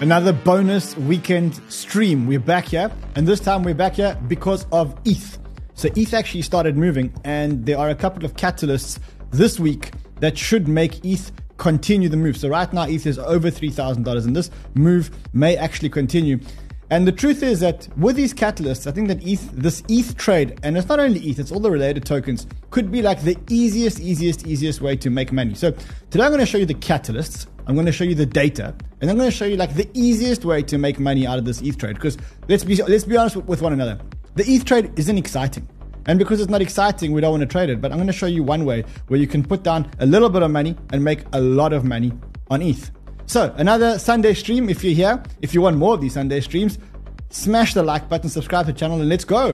Another bonus weekend stream. We're back here, and this time we're back here because of ETH. So ETH actually started moving, and there are a couple of catalysts this week that should make ETH continue the move. So right now ETH is over $3,000 and this move may actually continue. And the truth is that with these catalysts, I think that ETH, this ETH trade, and it's not only ETH, it's all the related tokens, could be like the easiest, easiest, easiest way to make money. So today I'm going to show you the catalysts. I'm going to show you the data, and I'm going to show you like the easiest way to make money out of this ETH trade. Because let's be let's be honest with one another, the ETH trade isn't exciting. And because it's not exciting, we don't want to trade it. But I'm going to show you one way where you can put down a little bit of money and make a lot of money on ETH. So, another Sunday stream. If you're here, if you want more of these Sunday streams, smash the like button, subscribe to the channel, and let's go.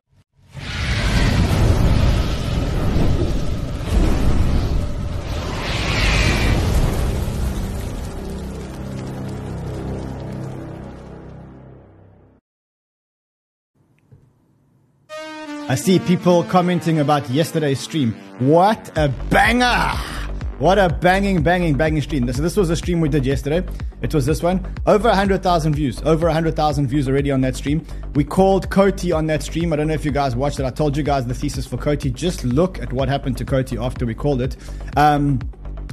I see people commenting about yesterday's stream. What a banger! What a banging, banging, banging stream. So this was a stream we did yesterday. It was this one. Over 100,000 views. Over 100,000 views already on that stream. We called COTI on that stream. I don't know if you guys watched it. I told you guys the thesis for COTI. Just look at what happened to COTI after we called it. Um,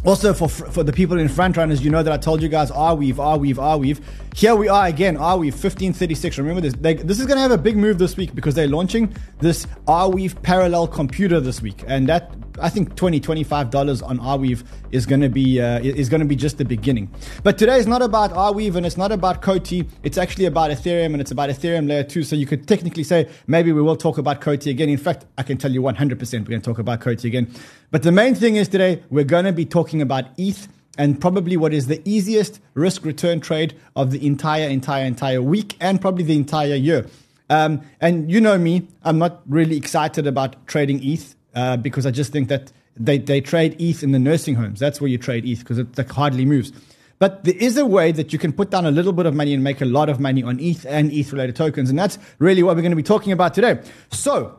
also, for for the people in front runners, you know that I told you guys are weave, ah, are Arweave, Arweave, ah, Arweave. Here we are again, are Arweave 1536. Remember this? They, this is going to have a big move this week because they're launching this Arweave parallel computer this week, and that I think 20 $25 on Arweave is going to be uh, is going to be just the beginning. But today is not about Arweave and it's not about COTI. It's actually about Ethereum and it's about Ethereum layer 2. So you could technically say maybe we will talk about COTI again. In fact, I can tell you 100% we're going to talk about COTI again. But the main thing is today we're going to be talking about ETH and probably what is the easiest risk return trade of the entire entire entire week and probably the entire year. Um, and you know me, I'm not really excited about trading ETH uh, because I just think that they, they trade ETH in the nursing homes. That's where you trade ETH because it like, hardly moves. But there is a way that you can put down a little bit of money and make a lot of money on ETH and ETH related tokens. And that's really what we're going to be talking about today. So,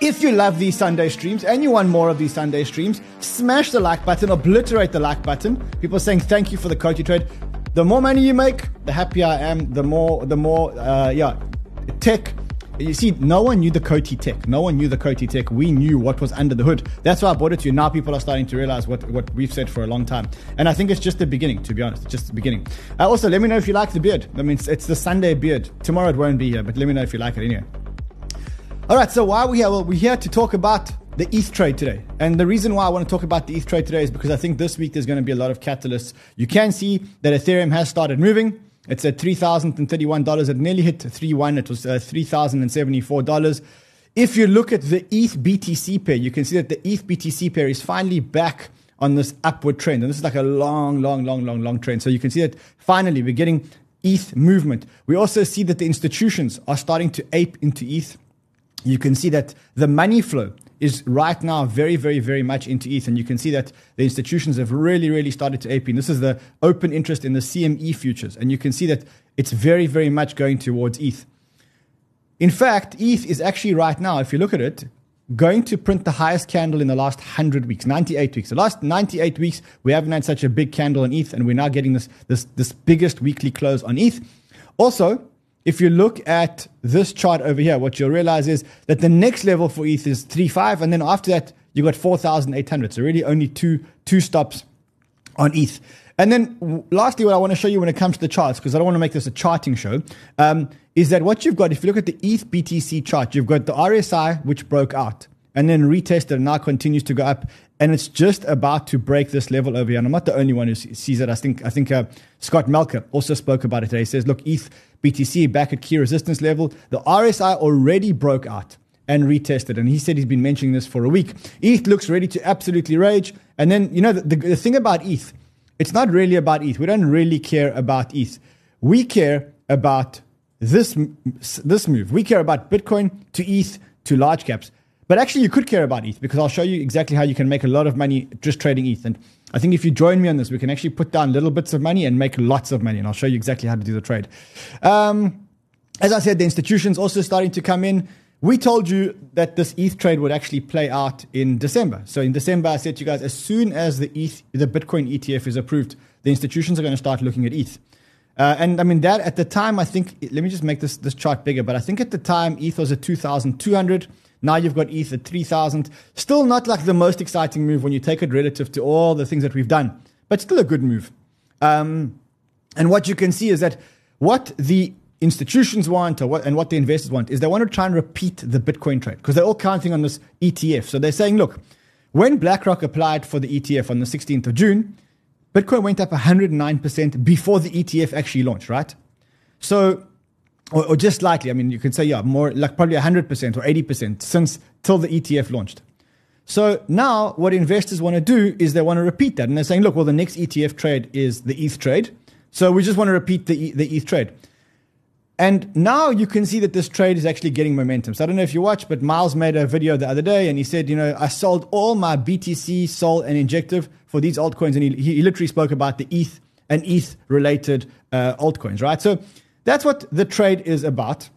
if you love these Sunday streams and you want more of these Sunday streams, smash the like button, obliterate the like button. People saying thank you for the COTI trade. The more money you make, the happier I am. The more, the more, uh, yeah, tech you see, no one knew the COTI tech. No one knew the COTI tech. We knew what was under the hood. That's why I brought it to you. Now people are starting to realize what, what we've said for a long time. And I think it's just the beginning, to be honest. It's just the beginning. Uh, also, let me know if you like the beard. I mean, it's, it's, the Sunday beard. Tomorrow it won't be here, but let me know if you like it anyway. All right, so why are we here? Well, we're here to talk about the ETH trade today. And the reason why I want to talk about the ETH trade today is because I think this week there's going to be a lot of catalysts. You can see that Ethereum has started moving. It's at $3,031. It nearly hit 3-1. It was uh, $3,074. If you look at the ETH BTC pair, you can see that the ETH BTC pair is finally back on this upward trend. And this is like a long, long, long, long, long trend. So you can see that finally we're getting ETH movement. We also see that the institutions are starting to ape into ETH. You can see that the money flow is right now very, very, very much into ETH. And you can see that the institutions have really, really started to ape in. This is the open interest in the CME futures. And you can see that it's very, very much going towards ETH. In fact, ETH is actually right now, if you look at it, going to print the highest candle in the last 100 weeks, 98 weeks. The last 98 weeks, we haven't had such a big candle on ETH, and we're now getting this, this, this biggest weekly close on ETH. Also, if you look at this chart over here, what you'll realize is that the next level for ETH is 3.5, and then after that, you got 4,800. So really only two, two stops on ETH. And then lastly, what I want to show you when it comes to the charts, because I don't want to make this a charting show, um, is that what you've got, if you look at the ETH BTC chart, you've got the RSI, which broke out and then retested and now continues to go up. And it's just about to break this level over here. And I'm not the only one who sees it. I think, I think uh, Scott Melker also spoke about it today. He says, look, ETH BTC back at key resistance level. The RSI already broke out and retested. And he said he's been mentioning this for a week. ETH looks ready to absolutely rage. And then, you know, the, the, the thing about ETH, it's not really about ETH. We don't really care about ETH. We care about this, this move. We care about Bitcoin to ETH to large caps. But actually, you could care about ETH because I'll show you exactly how you can make a lot of money just trading ETH. And I think if you join me on this, we can actually put down little bits of money and make lots of money. And I'll show you exactly how to do the trade. Um, as I said, the institutions also starting to come in. We told you that this ETH trade would actually play out in December. So in December, I said to you guys, as soon as the ETH, the Bitcoin ETF is approved, the institutions are going to start looking at ETH. Uh, and I mean that at the time, I think. Let me just make this this chart bigger. But I think at the time, ETH was at two thousand two hundred. Now you've got ETH at three thousand. Still not like the most exciting move when you take it relative to all the things that we've done, but still a good move. Um, and what you can see is that what the institutions want what, and what the investors want is they want to try and repeat the Bitcoin trade because they're all counting on this ETF. So they're saying, look, when BlackRock applied for the ETF on the 16th of June, Bitcoin went up 109% before the ETF actually launched, right? So, or, or just slightly. I mean, you can say, yeah, more like probably 100% or 80% since till the ETF launched. So now what investors want to do is they want to repeat that. And they're saying, look, well, the next ETF trade is the ETH trade. So we just want to repeat the, the ETH trade. And now you can see that this trade is actually getting momentum. So I don't know if you watched, but Miles made a video the other day and he said, you know, I sold all my BTC, SOL, and Injective for these altcoins. And he, he literally spoke about the ETH and ETH related uh, altcoins, right? So that's what the trade is about.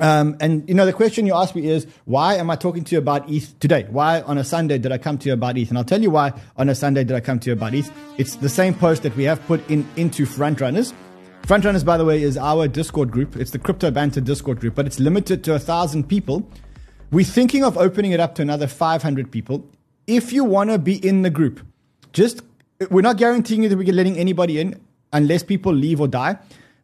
Um, and you know, the question you asked me is, why am I talking to you about ETH today? Why on a Sunday did I come to you about ETH? And I'll tell you why on a Sunday did I come to you about ETH. It's the same post that we have put in into Frontrunners. Frontrunners, by the way, is our Discord group. It's the Crypto Banter Discord group, but it's limited to a thousand people. We're thinking of opening it up to another 500 people. If you want to be in the group, just we're not guaranteeing you that we're letting anybody in unless people leave or die.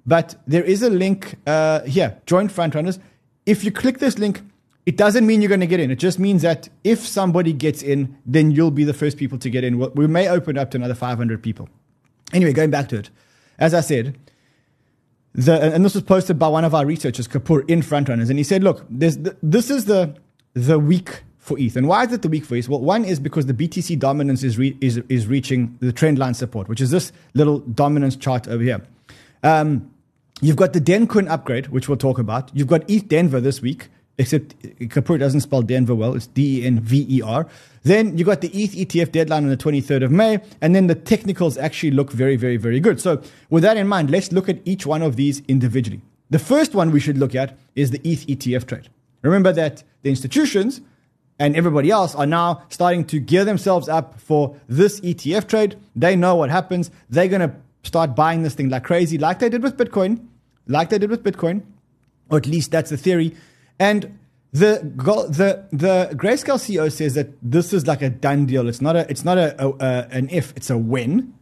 But there is a link uh, here, join Frontrunners. If you click this link, it doesn't mean you're going to get in. It just means that if somebody gets in, then you'll be the first people to get in. We may open up to another 500 people. Anyway, going back to it. As I said, the, and this was posted by one of our researchers, Kapoor, in Frontrunners, and he said, "Look, the, this is the the week for ETH, and why is it the week for ETH? Well, one is because the BTC dominance is re, is is reaching the trend line support, which is this little dominance chart over here. Um, you've got the Dencun upgrade, which we'll talk about. You've got ETH Denver this week, except Kapoor doesn't spell Denver well. It's D E N V E R. Then you got the ETH ETF deadline on the 23rd of May, and then the technicals actually look very, very, very good. So with that in mind, let's look at each one of these individually. The first one we should look at is the ETH ETF trade. Remember that the institutions and everybody else are now starting to gear themselves up for this ETF trade. They know what happens. They're going to start buying this thing like crazy, like they did with Bitcoin, like they did with Bitcoin, or at least that's the theory. And the the the Grayscale CEO says that this is like a done deal. It's not a it's not a, a, a an if. It's a when.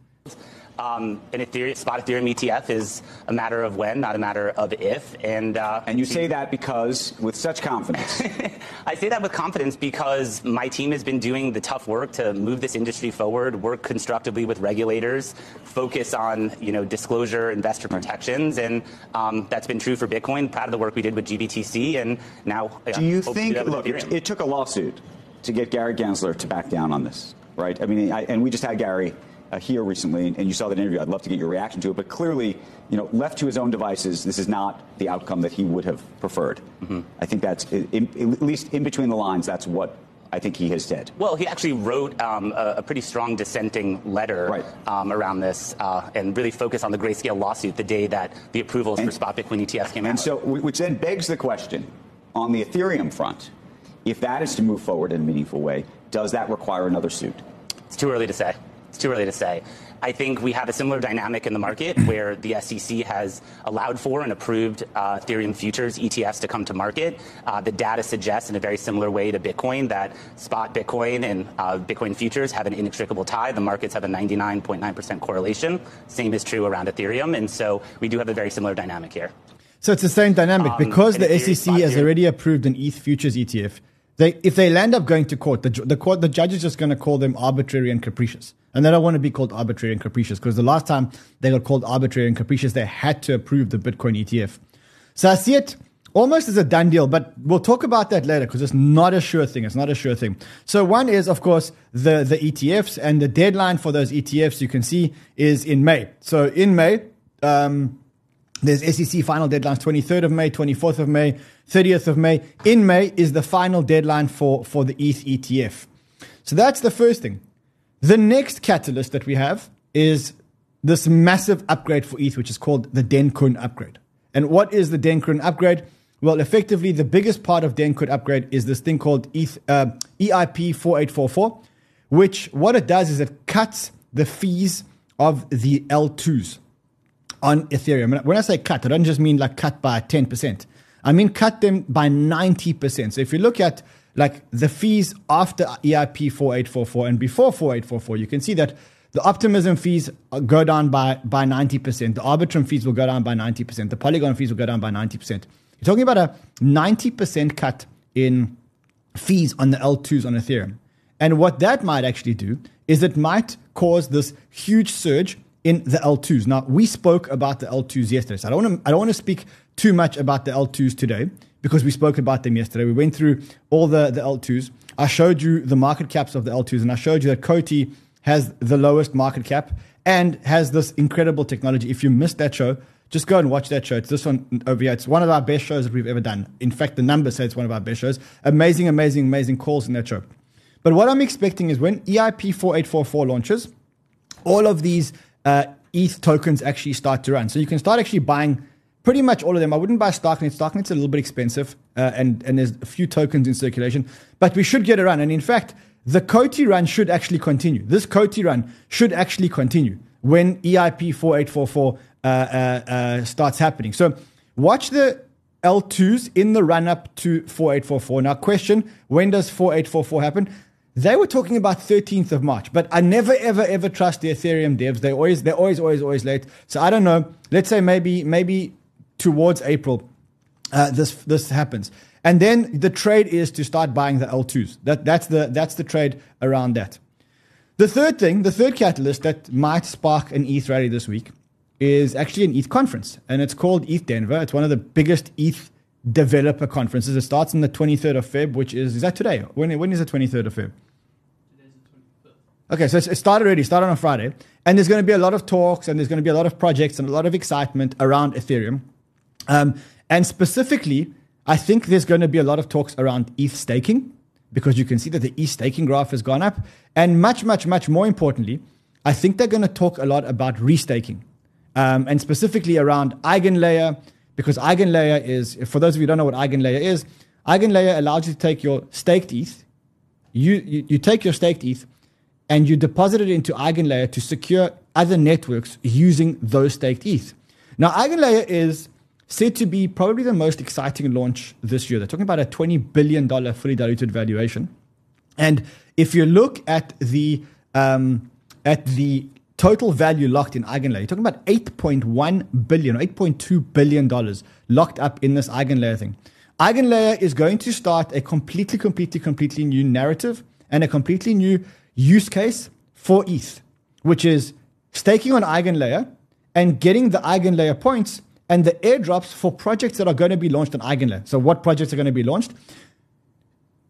Um, an Ethereum, spot Ethereum ETF is a matter of when, not a matter of if. And uh, and you say that because with such confidence. I say that with confidence because my team has been doing the tough work to move this industry forward, work constructively with regulators, focus on you know disclosure, investor protections, and um, that's been true for Bitcoin. Proud of the work we did with GBTC, and now. Do you think? Do look, it, it, took a lawsuit to get Gary Gensler to back down on this, right? I mean, I, and we just had Gary uh, here recently, and you saw that interview. I'd love to get your reaction to it. But clearly, you know, left to his own devices, this is not the outcome that he would have preferred. Mm-hmm. I think that's, in, at least in between the lines, that's what I think he has said. Well, he actually wrote um, a, a, pretty strong dissenting letter right. um, around this uh, and really focused on the grayscale lawsuit the day that the approvals and, for spot Bitcoin ETFs came and out. And so, which then begs the question on the Ethereum front, if that is to move forward in a meaningful way, does that require another suit? It's too early to say. It's too early to say. I think we have a similar dynamic in the market where the SEC has allowed for and approved uh, Ethereum futures ETFs to come to market. Uh, the data suggests, in a very similar way to Bitcoin, that spot Bitcoin and uh, Bitcoin futures have an inextricable tie. The markets have a 99.9% correlation. Same is true around Ethereum, and so we do have a very similar dynamic here. So it's the same dynamic um, because the SEC has already approved an ETH futures ETF. They, if they land up going to court, the, the court, the judge is just going to call them arbitrary and capricious. And they don't want to be called arbitrary and capricious because the last time they got called arbitrary and capricious, they had to approve the Bitcoin ETF. So I see it almost as a done deal, but we'll talk about that later because it's not a sure thing. It's not a sure thing. So one is, of course, the, the ETFs and the deadline for those ETFs you can see is in May. So in May, um, there's SEC final deadlines 23rd of May, 24th of May, 30th of May. In May is the final deadline for, for the ETH ETF. So that's the first thing. The next catalyst that we have is this massive upgrade for ETH, which is called the Dencun upgrade. And what is the Dencun upgrade? Well, effectively, the biggest part of Dencun upgrade is this thing called ETH, uh, EIP 4844, which what it does is it cuts the fees of the L2s. On Ethereum. When I say cut, I don't just mean like cut by 10%. I mean cut them by 90%. So if you look at like the fees after EIP 4844 and before 4844, you can see that the Optimism fees go down by, by 90%. The Arbitrum fees will go down by 90%. The Polygon fees will go down by 90%. You're talking about a 90% cut in fees on the L2s on Ethereum. And what that might actually do is it might cause this huge surge in the L2s. Now, we spoke about the L2s yesterday, so I don't want to, I don't want to speak too much about the L2s today because we spoke about them yesterday. We went through all the, the L2s. I showed you the market caps of the L2s, and I showed you that COTI has the lowest market cap and has this incredible technology. If you missed that show, just go and watch that show. It's this one over here. It's one of our best shows that we've ever done. In fact, the numbers say it's one of our best shows. Amazing, amazing, amazing calls in that show. But what I'm expecting is when EIP 4844 launches, all of these uh, ETH tokens actually start to run. So you can start actually buying pretty much all of them. I wouldn't buy Starknet. Starknet's a little bit expensive, uh, and, and there's a few tokens in circulation, but we should get a run. And in fact, the COTI run should actually continue. This COTI run should actually continue when EIP 4844 uh, uh, uh, starts happening. So watch the L2s in the run up to 4844. Now, question when does 4844 happen? They were talking about 13th of March, but I never, ever, ever trust the Ethereum devs. They always, they're always, always, always late. So I don't know. Let's say maybe, maybe towards April, uh, this this happens, and then the trade is to start buying the L2s. That that's the that's the trade around that. The third thing, the third catalyst that might spark an ETH rally this week is actually an ETH conference, and it's called ETH Denver. It's one of the biggest ETH developer conferences. It starts on the 23rd of Feb, which is is that today? When when is the 23rd of Feb? Okay, so it started already, started on Friday. And there's going to be a lot of talks and there's going to be a lot of projects and a lot of excitement around Ethereum. Um, and specifically, I think there's going to be a lot of talks around ETH staking because you can see that the ETH staking graph has gone up. And much, much, much more importantly, I think they're going to talk a lot about restaking um, and specifically around Eigenlayer because Eigenlayer is, for those of you who don't know what Eigenlayer is, Eigenlayer allows you to take your staked ETH, you, you, you take your staked ETH, and you deposit it into Eigenlayer to secure other networks using those staked ETH. Now, Eigenlayer is said to be probably the most exciting launch this year. They're talking about a $20 billion fully diluted valuation. And if you look at the, um, at the total value locked in Eigenlayer, you're talking about 8.1 billion or 8.2 billion dollars locked up in this Eigenlayer thing. Eigenlayer is going to start a completely, completely, completely new narrative and a completely new use case for ETH, which is staking on Eigenlayer and getting the Eigenlayer points and the airdrops for projects that are going to be launched on Eigenlayer. So, what projects are going to be launched?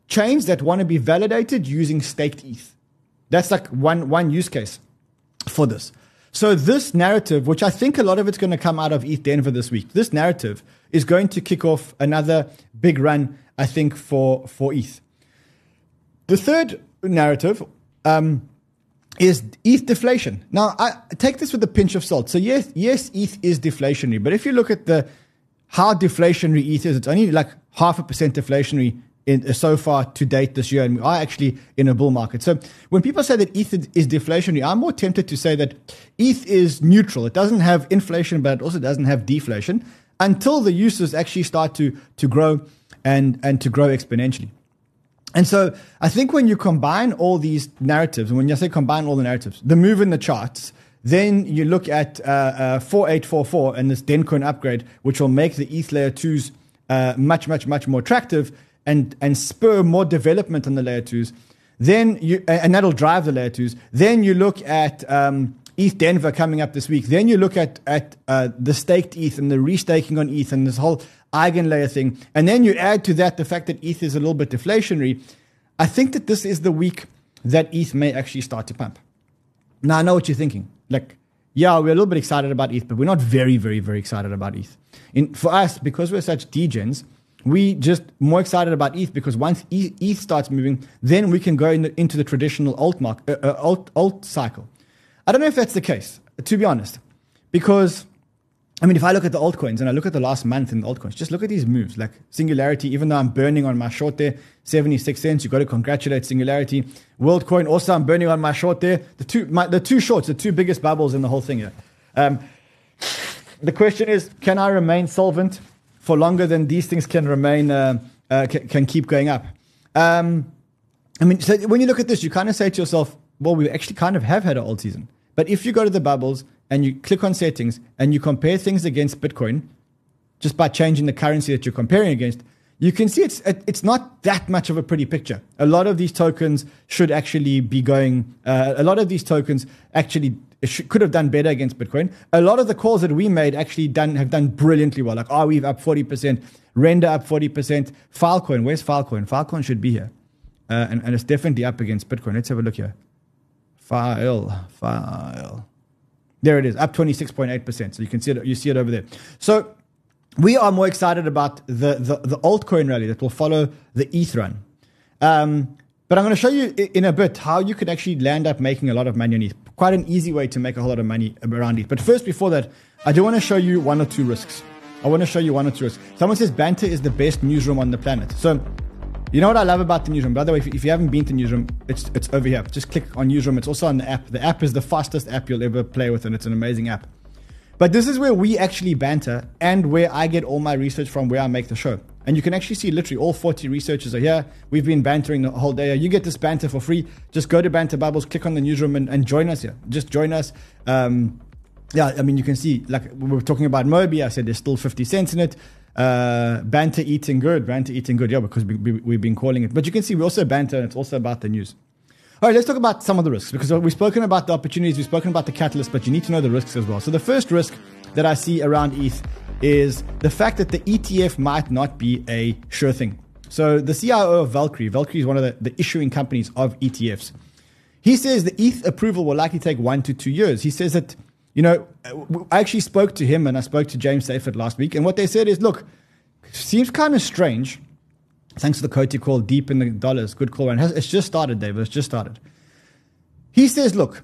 Chains that want to be validated using staked ETH. That's like one, one use case for this. So, this narrative, which I think a lot of it's going to come out of ETH Denver this week, this narrative is going to kick off another big run, I think, for, for ETH. The third narrative um, is ETH deflation. Now, I take this with a pinch of salt. So yes, yes, ETH is deflationary, but if you look at the how deflationary ETH is, it's only like half a percent deflationary in, so far to date this year, and we are actually in a bull market. So when people say that ETH is deflationary, I'm more tempted to say that ETH is neutral. It doesn't have inflation, but it also doesn't have deflation until the uses actually start to to grow and and to grow exponentially. And so I think when you combine all these narratives, and when you say combine all the narratives, the move in the charts, then you look at uh, uh, 4844 and this Dencun upgrade, which will make the ETH layer 2s uh, much, much, much more attractive and, and spur more development on the layer 2s. Then you, and that'll drive the layer 2s. Then you look at um, ETH Denver coming up this week. Then you look at, at uh, the staked ETH and the restaking on ETH and this whole eigenlayer thing. And then you add to that the fact that ETH is a little bit deflationary. I think that this is the week that ETH may actually start to pump. Now, I know what you're thinking. Like, yeah, we're a little bit excited about ETH, but we're not very, very, very excited about ETH. In, for us, because we're such degens, we just more excited about ETH because once ETH starts moving, then we can go in the, into the traditional alt, mark, uh, uh, alt, alt cycle. I don't know if that's the case, to be honest, because I mean, if I look at the altcoins and I look at the last month in the altcoins, just look at these moves. Like Singularity, even though I'm burning on my short there, 76 cents, you've got to congratulate Singularity. WorldCoin, also I'm burning on my short there. The two, my, the two shorts, the two biggest bubbles in the whole thing here. Um, the question is, can I remain solvent for longer than these things can remain, uh, uh, can, can, keep going up? Um, I mean, so when you look at this, you kind of say to yourself, well, we actually kind of have had an alt season. But if you go to the bubbles and you click on settings and you compare things against Bitcoin, just by changing the currency that you're comparing against, you can see it's it's not that much of a pretty picture. A lot of these tokens should actually be going. Uh, a lot of these tokens actually could have done better against Bitcoin. A lot of the calls that we made actually done have done brilliantly well. Like Arweave up forty percent, Render up forty percent, Filecoin. Where's Filecoin? Filecoin should be here, uh, and, and it's definitely up against Bitcoin. Let's have a look here. File, file. There it is, up twenty six point eight percent. So you can see it. You see it over there. So we are more excited about the, the, the altcoin rally that will follow the ETH run. Um, but I'm going to show you in a bit how you could actually land up making a lot of money on ETH. Quite an easy way to make a whole lot of money around ETH. But first, before that, I do want to show you one or two risks. I want to show you one or two risks. Someone says Banter is the best newsroom on the planet. So, you know what I love about the newsroom? By the way, if, if you haven't been to newsroom, it's, it's over here. Just click on newsroom. It's also on the app. The app is the fastest app you'll ever play with, and it's an amazing app. But this is where we actually banter and where I get all my research from, where I make the show. And you can actually see literally all 40 researchers are here. We've been bantering the whole day. You get this banter for free. Just go to Banter Bubbles, click on the newsroom, and, and join us here. Just join us. Um, yeah, I mean, you can see, like, we were talking about Moby. I said there's still 50 cents in it. Uh, banter eating good, banter eating good, yeah, because we, we, we've been calling it. But you can see we also banter, and it's also about the news. All right, let's talk about some of the risks because we've spoken about the opportunities, we've spoken about the catalyst, but you need to know the risks as well. So the first risk that I see around ETH is the fact that the ETF might not be a sure thing. So the CIO of Valkyrie, Valkyrie is one of the, the issuing companies of ETFs. He says the ETH approval will likely take one to two years. He says that, you know, I actually spoke to him and I spoke to James Seyffart last week, and what they said is, look, seems kind of strange Thanks to the COTI call, deep in the dollars. Good call, and it's just started, David. It's just started. He says, look,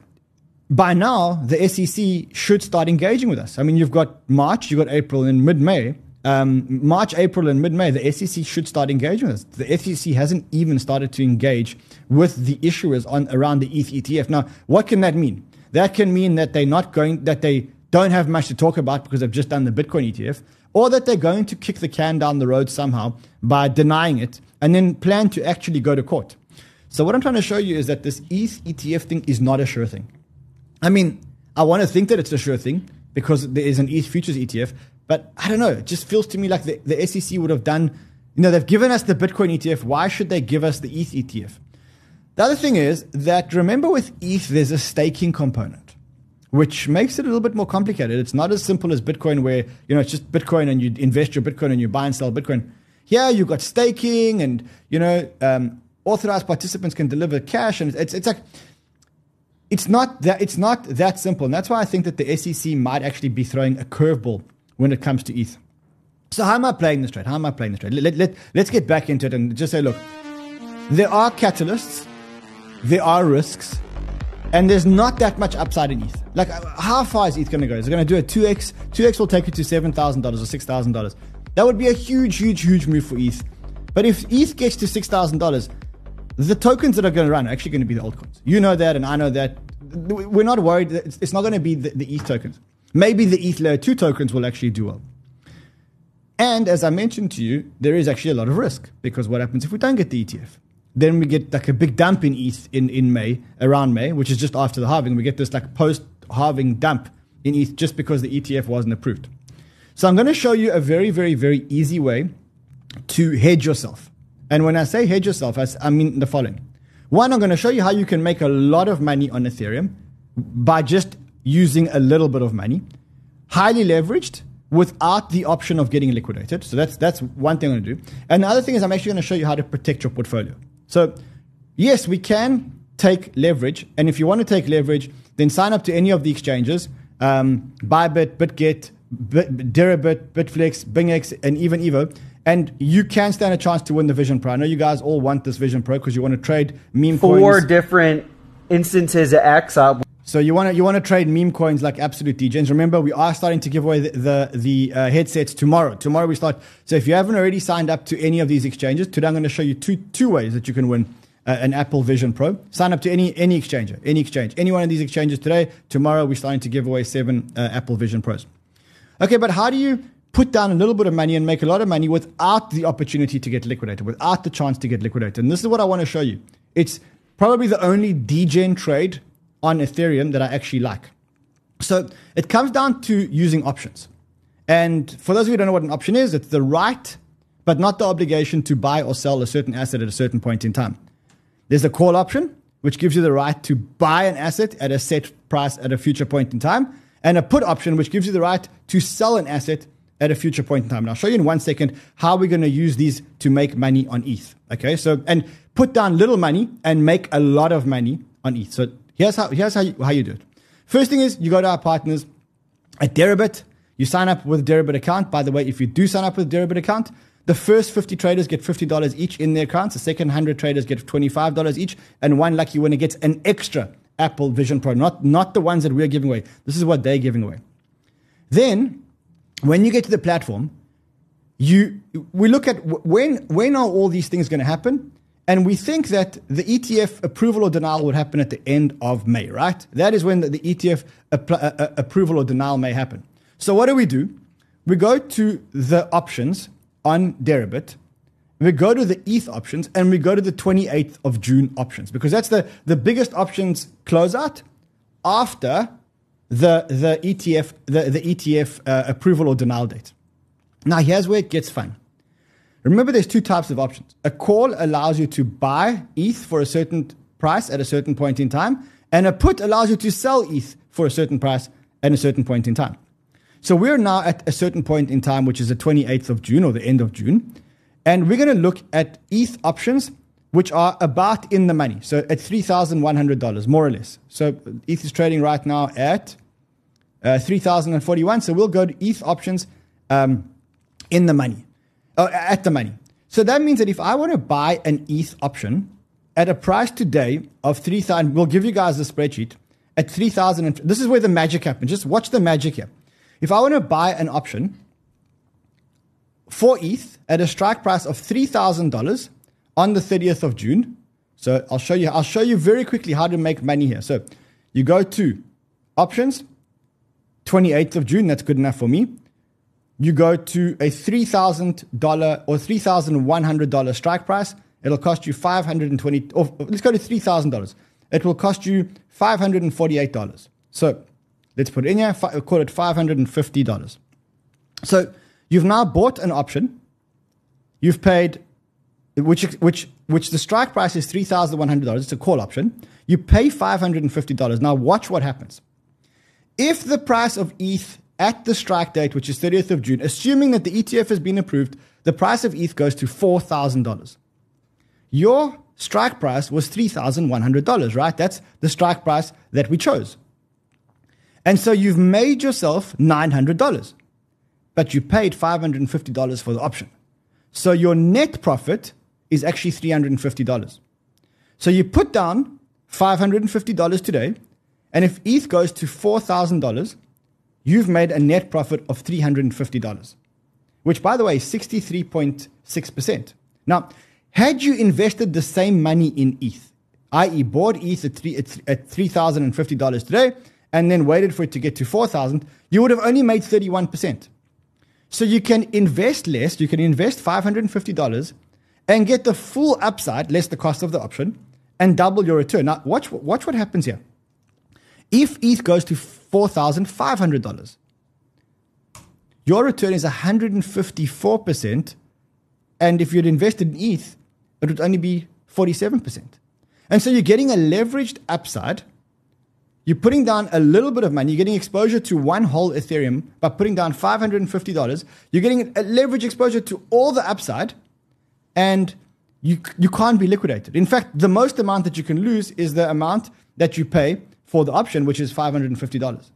by now the SEC should start engaging with us. I mean, you've got March, you've got April, and mid May. Um, March, April, and mid May, the SEC should start engaging with us. The SEC hasn't even started to engage with the issuers on around the ETF. Now, what can that mean? That can mean that they're not going, that they don't have much to talk about because they've just done the Bitcoin ETF, or that they're going to kick the can down the road somehow by denying it and then plan to actually go to court. So, what I'm trying to show you is that this ETH ETF thing is not a sure thing. I mean, I want to think that it's a sure thing because there is an ETH futures ETF, but I don't know. It just feels to me like the, the SEC would have done, you know, they've given us the Bitcoin ETF. Why should they give us the ETH ETF? The other thing is that remember with ETH, there's a staking component which makes it a little bit more complicated. It's not as simple as Bitcoin, where you know it's just Bitcoin and you invest your Bitcoin and you buy and sell Bitcoin. Here you've got staking, and you know um, authorized participants can deliver cash, and it's it's like it's not that it's not that simple, and that's why I think that the SEC might actually be throwing a curveball when it comes to ETH. So how am I playing this trade? How am I playing this trade? Let, let, let's get back into it and just say, look, there are catalysts, there are risks, and there's not that much upside in ETH. Like, how far is ETH going to go? Is it going to do a 2x? 2x will take you to $7,000 or $6,000. That would be a huge, huge, huge move for ETH. But if ETH gets to $6,000, the tokens that are going to run are actually going to be the altcoins. You know that, and I know that. We're not worried. It's not going to be the, the ETH tokens. Maybe the ETH layer 2 tokens will actually do well. And as I mentioned to you, there is actually a lot of risk because what happens if we don't get the ETF? Then we get like a big dump in ETH in, in May, around May, which is just after the halving. We get this like post halving dump in ETH just because the ETF wasn't approved. So I'm going to show you a very, very, very easy way to hedge yourself. And when I say hedge yourself, I mean the following. One, I'm going to show you how you can make a lot of money on Ethereum by just using a little bit of money, highly leveraged, without the option of getting liquidated. So that's that's one thing I'm going to do. And the other thing is I'm actually going to show you how to protect your portfolio. So, yes, we can take leverage. And if you want to take leverage, then sign up to any of the exchanges um, Bybit, BitGet, Bit, Deribit, Bitflex, BingX, and even Evo. And you can stand a chance to win the Vision Pro. I know you guys all want this Vision Pro because you want to trade meme Four coins. Four different instances of X up. So you want to you want to trade meme coins like absolute degens. Remember, we are starting to give away the the, the uh, headsets tomorrow. Tomorrow we start. So if you haven't already signed up to any of these exchanges, today I'm going to show you two two ways that you can win uh, an Apple Vision Pro. Sign up to any any exchanger, any exchange, any one of these exchanges today. Tomorrow we're starting to give away seven uh, Apple Vision Pros. Okay, but how do you put down a little bit of money and make a lot of money without the opportunity to get liquidated, without the chance to get liquidated? And this is what I want to show you. It's probably the only degen trade on Ethereum that I actually like. So it comes down to using options. And for those of you who don't know what an option is, it's the right, but not the obligation to buy or sell a certain asset at a certain point in time. There's a call option, which gives you the right to buy an asset at a set price at a future point in time, and a put option, which gives you the right to sell an asset at a future point in time. And I'll show you in one second how we're going to use these to make money on ETH. Okay, so and put down little money and make a lot of money on ETH. So here's how here's how you, how you do it. First thing is you go to our partners at Deribit. You sign up with a Deribit account. By the way, if you do sign up with a Deribit account, the first 50 traders get $50 each in their accounts. The second 100 traders get $25 each. And one lucky winner gets an extra Apple Vision Pro, not, not the ones that we're giving away. This is what they're giving away. Then, when you get to the platform, you we look at when when are all these things going to happen, and we think that the ETF approval or denial would happen at the end of May, right? That is when the, ETF uh, uh, approval or denial may happen. So what do we do? We go to the options on Deribit. We go to the ETH options and we go to the 28th of June options because that's the, the biggest options closeout after the, the ETF, the, the ETF uh, approval or denial date. Now, here's where it gets fun. Remember, there's two types of options. A call allows you to buy ETH for a certain price at a certain point in time, and a put allows you to sell ETH for a certain price at a certain point in time. So we're now at a certain point in time, which is the 28th of June or the end of June. And we're going to look at ETH options, which are about in the money. So at $3,100, more or less. So ETH is trading right now at uh, 3,041. So we'll go to ETH options um, in the money, uh, at the money. So that means that if I want to buy an ETH option at a price today of 3,000, we'll give you guys the spreadsheet at 3,000. This is where the magic happens. Just watch the magic here. If I want to buy an option for ETH at a strike price of $3,000 on the 30th of June, so I'll show you, I'll show you very quickly how to make money here. So you go to options, 28th of June, that's good enough for me. You go to a $3,000 or $3,100 strike price. It'll cost you 520 or let's go to $3,000. It will cost you $548. So Let's put it in here, call it $550. So you've now bought an option. You've paid, which, which, which the strike price is $3,100. It's a call option. You pay $550. Now watch what happens. If the price of ETH at the strike date, which is 30th of June, assuming that the ETF has been approved, the price of ETH goes to $4,000. Your strike price was $3,100, right? That's the strike price that we chose. And so you've made yourself $900, but you paid $550 for the option. So your net profit is actually $350. So you put down $550 today, and if ETH goes to $4,000, you've made a net profit of $350, which, by the way, is 63.6%. Now, had you invested the same money in ETH, i.e., bought ETH at $3,050 today, and then waited for it to get to 4,000, you would have only made 31%. So you can invest less, you can invest $550 and get the full upside, less the cost of the option, and double your return. Now, watch, watch what happens here. If ETH goes to $4,500, your return is 154%. And if you'd invested in ETH, it would only be 47%. And so you're getting a leveraged upside you're putting down a little bit of money. You're getting exposure to one whole Ethereum by putting down $550. You're getting a leverage exposure to all the upside, and you, you can't be liquidated. In fact, the most amount that you can lose is the amount that you pay for the option, which is $550.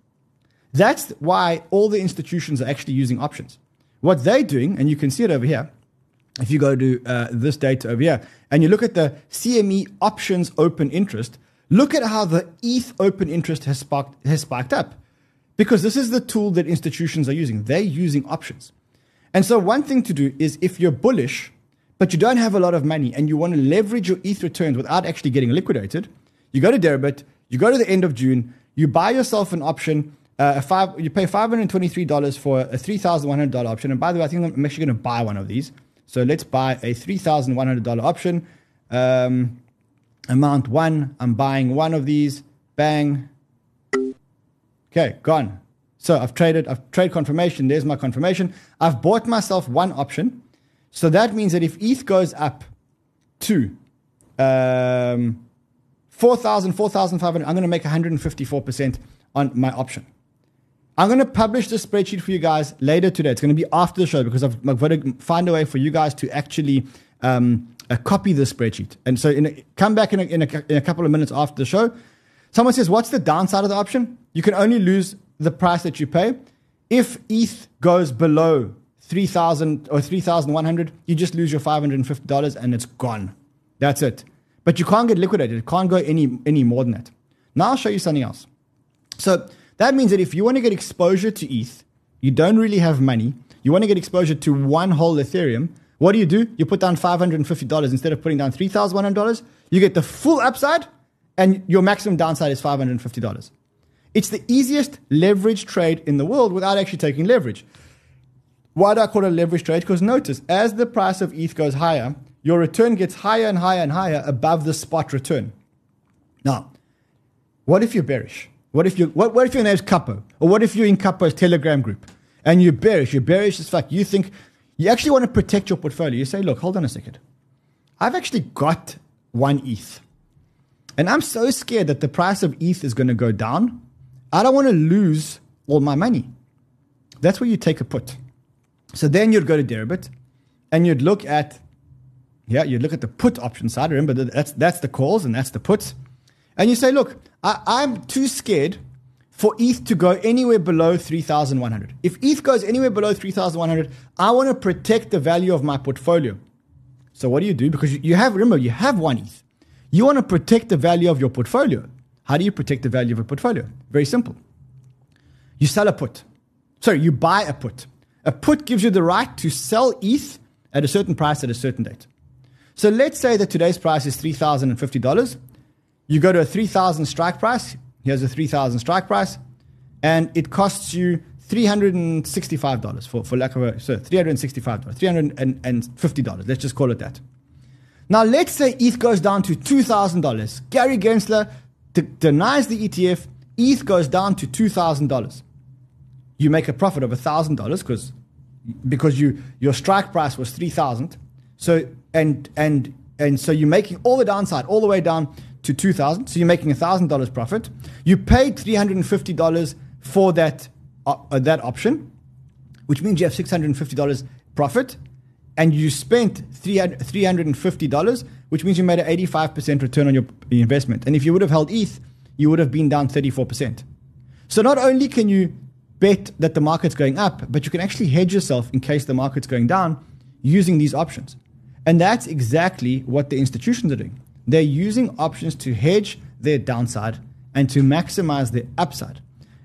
That's why all the institutions are actually using options. What they're doing, and you can see it over here, if you go to uh, this data over here, and you look at the CME options open interest, Look at how the ETH open interest has sparked, has spiked up because this is the tool that institutions are using. They're using options. And so, one thing to do is if you're bullish, but you don't have a lot of money and you want to leverage your ETH returns without actually getting liquidated, you go to Deribit, you go to the end of June, you buy yourself an option uh, a five, you pay $523 for a $3,100 option. And by the way, I think I'm actually going to buy one of these. So let's buy a $3,100 option. Um, amount one, I'm buying one of these. Bang. Okay, gone. So I've traded, I've trade confirmation. There's my confirmation. I've bought myself one option. So that means that if ETH goes up to um, 4,000, 4,500, I'm going to make 154% on my option. I'm going to publish this spreadsheet for you guys later today. It's going to be after the show because I've, I've got to find a way for you guys to actually um, uh, copy the spreadsheet. And so, a, come back in a, in, a, in a couple of minutes after the show. Someone says, What's the downside of the option? You can only lose the price that you pay. If ETH goes below 3,000 or 3,100, you just lose your $550 and it's gone. That's it. But you can't get liquidated. It can't go any, any more than that. Now I'll show you something else. So that means that if you want to get exposure to ETH, you don't really have money, you want to get exposure to one whole Ethereum, what do you do? You put down $550 instead of putting down $3,100. You get the full upside, and your maximum downside is $550. It's the easiest leverage trade in the world without actually taking leverage. Why do I call it a leverage trade? Because notice, as the price of ETH goes higher, your return gets higher and higher and higher above the spot return. Now, what if you're bearish? What if you what, what if your name's Capo? Or what if you're in Capo's Telegram group and you're bearish? You're bearish as fuck. You think you actually want to protect your portfolio. You say, look, hold on a second. I've actually got one ETH. And I'm so scared that the price of ETH is going to go down. I don't want to lose all my money. That's where you take a put. So then you'd go to Deribit and you'd look at, yeah, you'd look at the put option side. Remember, that's, that's the calls and that's the puts. And you say, look, I, I'm too scared for ETH to go anywhere below 3,100. If ETH goes anywhere below 3,100, I want to protect the value of my portfolio. So what do you do? Because you have, remember, you have one ETH. You want to protect the value of your portfolio. How do you protect the value of a portfolio? Very simple. You sell a put. Sorry, you buy a put. A put gives you the right to sell ETH at a certain price at a certain date. So let's say that today's price is $3,050. You go to a 3,000 strike price. Here's a 3,000 strike price. And it costs you $365 for, for lack of a, so $365, $350. Let's just call it that. Now, let's say ETH goes down to $2,000. Gary Gensler d- denies the ETF. ETH goes down to $2,000. You make a profit of $1,000 because because you your strike price was 3000 so and and and so you're making all the downside all the way down to 2000 so you're making $1000 profit. You paid $350 for that uh, uh, that option which means you have $650 profit and you spent $350 which means you made an 85% return on your investment. And if you would have held eth you would have been down 34% so not only can you bet that the market's going up but you can actually hedge yourself in case the market's going down using these options and that's exactly what the institutions are doing they're using options to hedge their downside and to maximize their upside.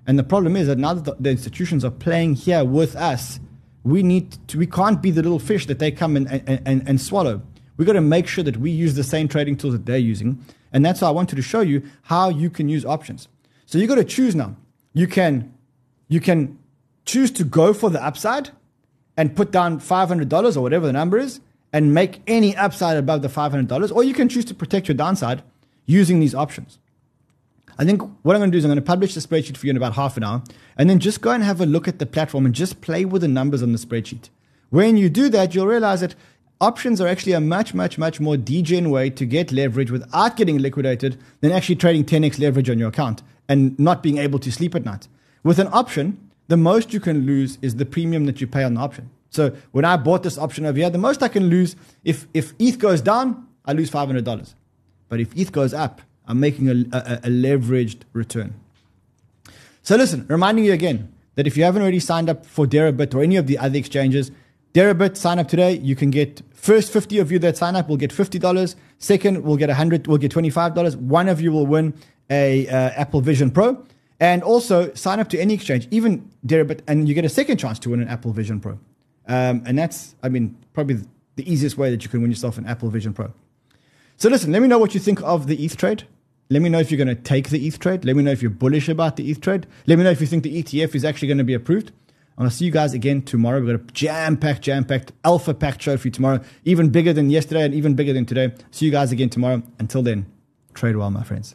And the problem is that now that the, institutions are playing here with us, we need to, we can't be the little fish that they come and, and, and, and swallow. We've got to make sure that we use the same trading tools that they're using. And that's why I wanted to show you how you can use options. So you've got to choose now. You can, you can choose to go for the upside and put down $500 or whatever the number is and make any upside above the $500, or you can choose to protect your downside using these options. I think what I'm going to do is I'm going to publish the spreadsheet for you in about half an hour, and then just go and have a look at the platform and just play with the numbers on the spreadsheet. When you do that, you'll realize that options are actually a much, much, much more degen way to get leverage without getting liquidated than actually trading 10x leverage on your account and not being able to sleep at night. With an option, the most you can lose is the premium that you pay on the option. So when I bought this option over here, the most I can lose, if, if ETH goes down, I lose $500. But if ETH goes up, I'm making a, a, a leveraged return. So listen, reminding you again that if you haven't already signed up for Deribit or any of the other exchanges, Deribit, sign up today. You can get first 50 of you that sign up will get $50. Second, we'll get 100, we'll get $25. One of you will win a uh, Apple Vision Pro. And also sign up to any exchange, even Deribit, and you get a second chance to win an Apple Vision Pro. Um, and that's, I mean, probably the easiest way that you can win yourself an Apple Vision Pro. So listen, let me know what you think of the ETH trade. Let me know if you're going to take the ETH trade. Let me know if you're bullish about the ETH trade. Let me know if you think the ETF is actually going to be approved. And I'll see you guys again tomorrow. We've got a jam packed, jam packed, alpha packed show for you tomorrow. Even bigger than yesterday and even bigger than today. See you guys again tomorrow. Until then, trade well, my friends.